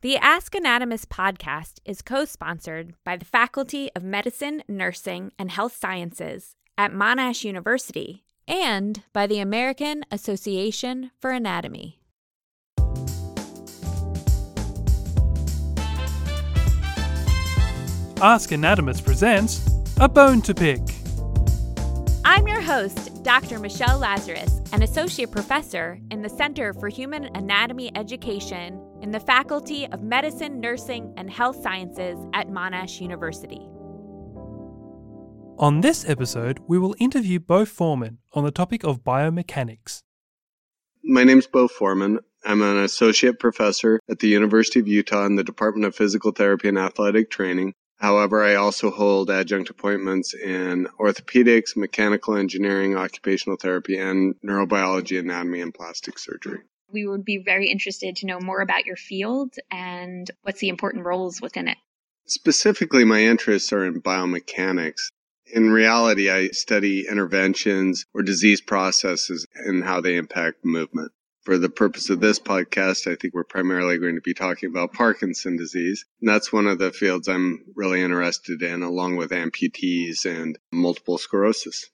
The Ask Anatomist podcast is co sponsored by the Faculty of Medicine, Nursing, and Health Sciences at Monash University and by the American Association for Anatomy. Ask Anatomist presents A Bone to Pick. I'm your host, Dr. Michelle Lazarus, an associate professor in the Center for Human Anatomy Education in the Faculty of Medicine, Nursing, and Health Sciences at Monash University. On this episode, we will interview Bo Foreman on the topic of biomechanics. My name is Bo Foreman. I'm an associate professor at the University of Utah in the Department of Physical Therapy and Athletic Training. However, I also hold adjunct appointments in orthopedics, mechanical engineering, occupational therapy, and neurobiology, anatomy, and plastic surgery. We would be very interested to know more about your field and what's the important roles within it. Specifically, my interests are in biomechanics. In reality, I study interventions or disease processes and how they impact movement. For the purpose of this podcast, I think we're primarily going to be talking about Parkinson disease. And that's one of the fields I'm really interested in, along with amputees and multiple sclerosis.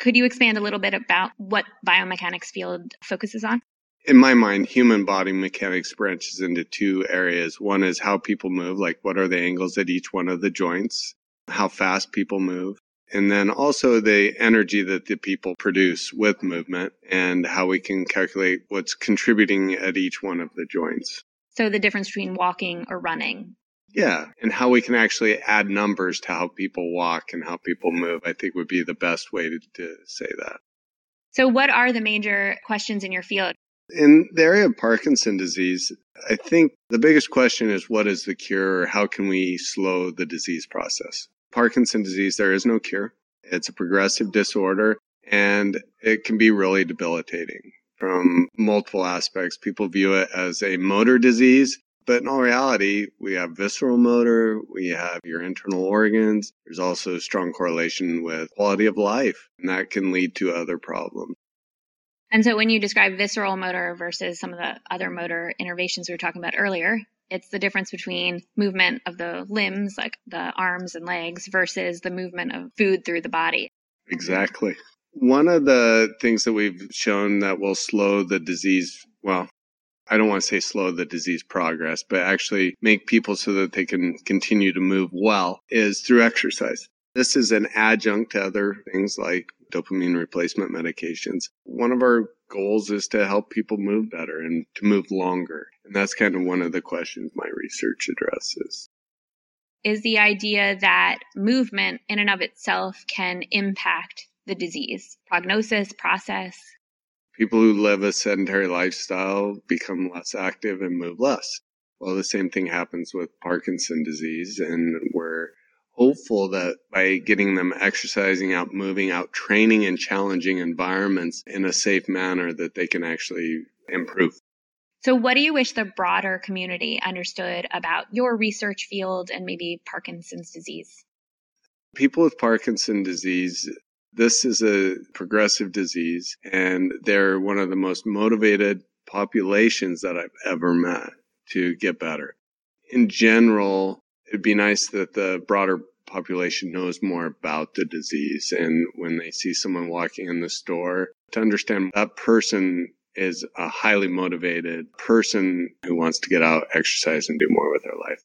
Could you expand a little bit about what biomechanics field focuses on? In my mind, human body mechanics branches into two areas. One is how people move, like what are the angles at each one of the joints, how fast people move, and then also the energy that the people produce with movement and how we can calculate what's contributing at each one of the joints. So the difference between walking or running. Yeah, and how we can actually add numbers to how people walk and how people move, I think would be the best way to, to say that. So, what are the major questions in your field? In the area of Parkinson disease, I think the biggest question is what is the cure? or How can we slow the disease process? Parkinson disease, there is no cure. It's a progressive disorder and it can be really debilitating from multiple aspects. People view it as a motor disease, but in all reality, we have visceral motor, we have your internal organs. There's also a strong correlation with quality of life, and that can lead to other problems. And so when you describe visceral motor versus some of the other motor innervations we were talking about earlier, it's the difference between movement of the limbs, like the arms and legs, versus the movement of food through the body. Exactly. One of the things that we've shown that will slow the disease, well, I don't want to say slow the disease progress, but actually make people so that they can continue to move well is through exercise. This is an adjunct to other things like dopamine replacement medications. One of our goals is to help people move better and to move longer. And that's kind of one of the questions my research addresses. Is the idea that movement in and of itself can impact the disease, prognosis, process? People who live a sedentary lifestyle become less active and move less. Well, the same thing happens with Parkinson disease, and we're hopeful that by getting them exercising out, moving out, training in challenging environments in a safe manner that they can actually improve. So, what do you wish the broader community understood about your research field and maybe Parkinson's disease? People with Parkinson's disease, this is a progressive disease, and they're one of the most motivated populations that I've ever met to get better. In general, it'd be nice that the broader population knows more about the disease. And when they see someone walking in the store, to understand that person is a highly motivated person who wants to get out, exercise, and do more with their life.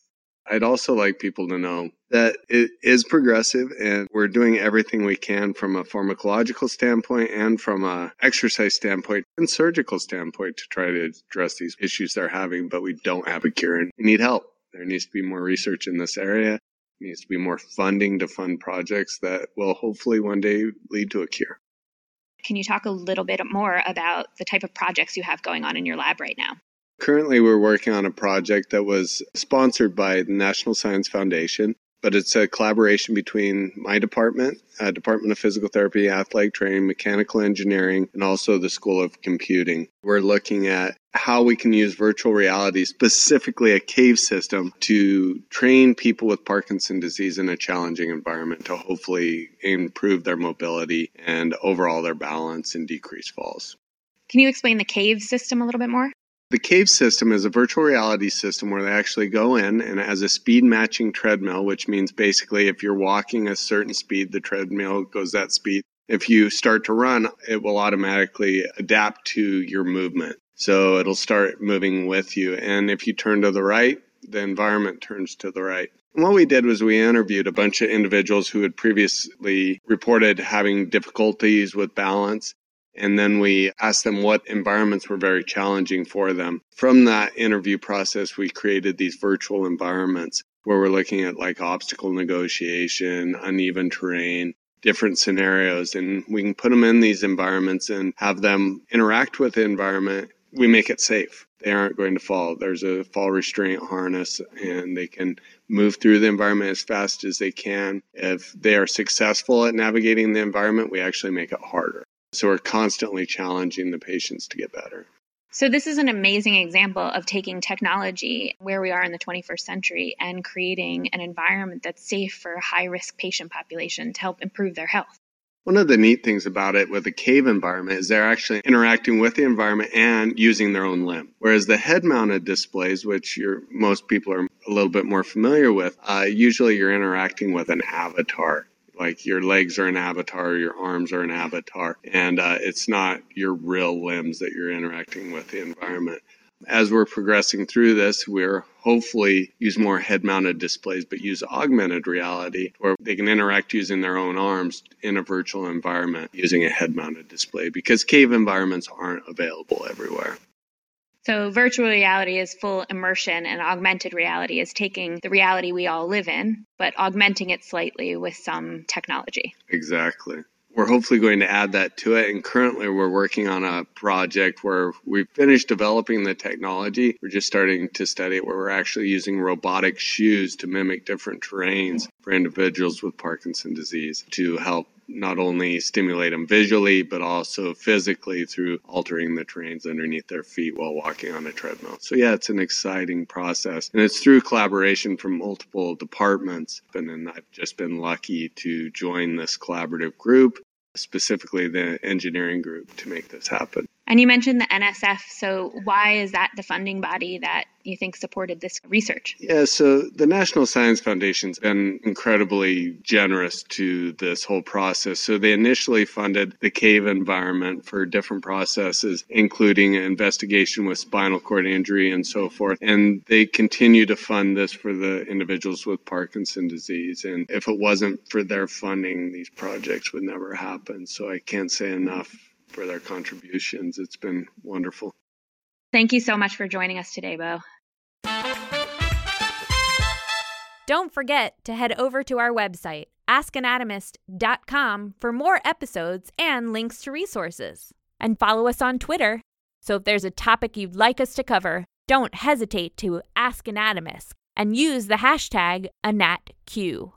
I'd also like people to know that it is progressive and we're doing everything we can from a pharmacological standpoint and from a exercise standpoint and surgical standpoint to try to address these issues they're having, but we don't have a cure and we need help. There needs to be more research in this area needs to be more funding to fund projects that will hopefully one day lead to a cure. Can you talk a little bit more about the type of projects you have going on in your lab right now? Currently, we're working on a project that was sponsored by the National Science Foundation but it's a collaboration between my department, uh, Department of Physical Therapy, Athletic Training, Mechanical Engineering, and also the School of Computing. We're looking at how we can use virtual reality, specifically a cave system, to train people with Parkinson disease in a challenging environment to hopefully improve their mobility and overall their balance and decrease falls. Can you explain the cave system a little bit more? The CAVE system is a virtual reality system where they actually go in and it has a speed matching treadmill, which means basically if you're walking a certain speed, the treadmill goes that speed. If you start to run, it will automatically adapt to your movement. So it'll start moving with you. And if you turn to the right, the environment turns to the right. And what we did was we interviewed a bunch of individuals who had previously reported having difficulties with balance and then we asked them what environments were very challenging for them. From that interview process, we created these virtual environments where we're looking at like obstacle negotiation, uneven terrain, different scenarios, and we can put them in these environments and have them interact with the environment. We make it safe. They aren't going to fall. There's a fall restraint harness and they can move through the environment as fast as they can. If they are successful at navigating the environment, we actually make it harder. So we're constantly challenging the patients to get better. So, this is an amazing example of taking technology where we are in the 21st century and creating an environment that's safe for high risk patient population to help improve their health. One of the neat things about it with the cave environment is they're actually interacting with the environment and using their own limb. Whereas the head mounted displays, which most people are a little bit more familiar with, uh, usually you're interacting with an avatar like your legs are an avatar, your arms are an avatar, and uh, it's not your real limbs that you're interacting with the environment. As we're progressing through this, we're hopefully use more head mounted displays, but use augmented reality where they can interact using their own arms in a virtual environment using a head mounted display because cave environments aren't available everywhere. So, virtual reality is full immersion, and augmented reality is taking the reality we all live in, but augmenting it slightly with some technology. Exactly. We're hopefully going to add that to it. And currently, we're working on a project where we've finished developing the technology. We're just starting to study it, where we're actually using robotic shoes to mimic different terrains for individuals with Parkinson disease to help not only stimulate them visually, but also physically through altering the terrains underneath their feet while walking on a treadmill. So, yeah, it's an exciting process. And it's through collaboration from multiple departments. And I've just been lucky to join this collaborative group, specifically the engineering group, to make this happen. And you mentioned the NSF. So, why is that the funding body that you think supported this research? Yeah, so the National Science Foundation's been incredibly generous to this whole process. So, they initially funded the cave environment for different processes, including investigation with spinal cord injury and so forth. And they continue to fund this for the individuals with Parkinson disease. And if it wasn't for their funding, these projects would never happen. So, I can't say enough for their contributions. It's been wonderful. Thank you so much for joining us today, Bo. Don't forget to head over to our website, askanatomist.com, for more episodes and links to resources. And follow us on Twitter. So if there's a topic you'd like us to cover, don't hesitate to ask Anatomist and use the hashtag AnatQ.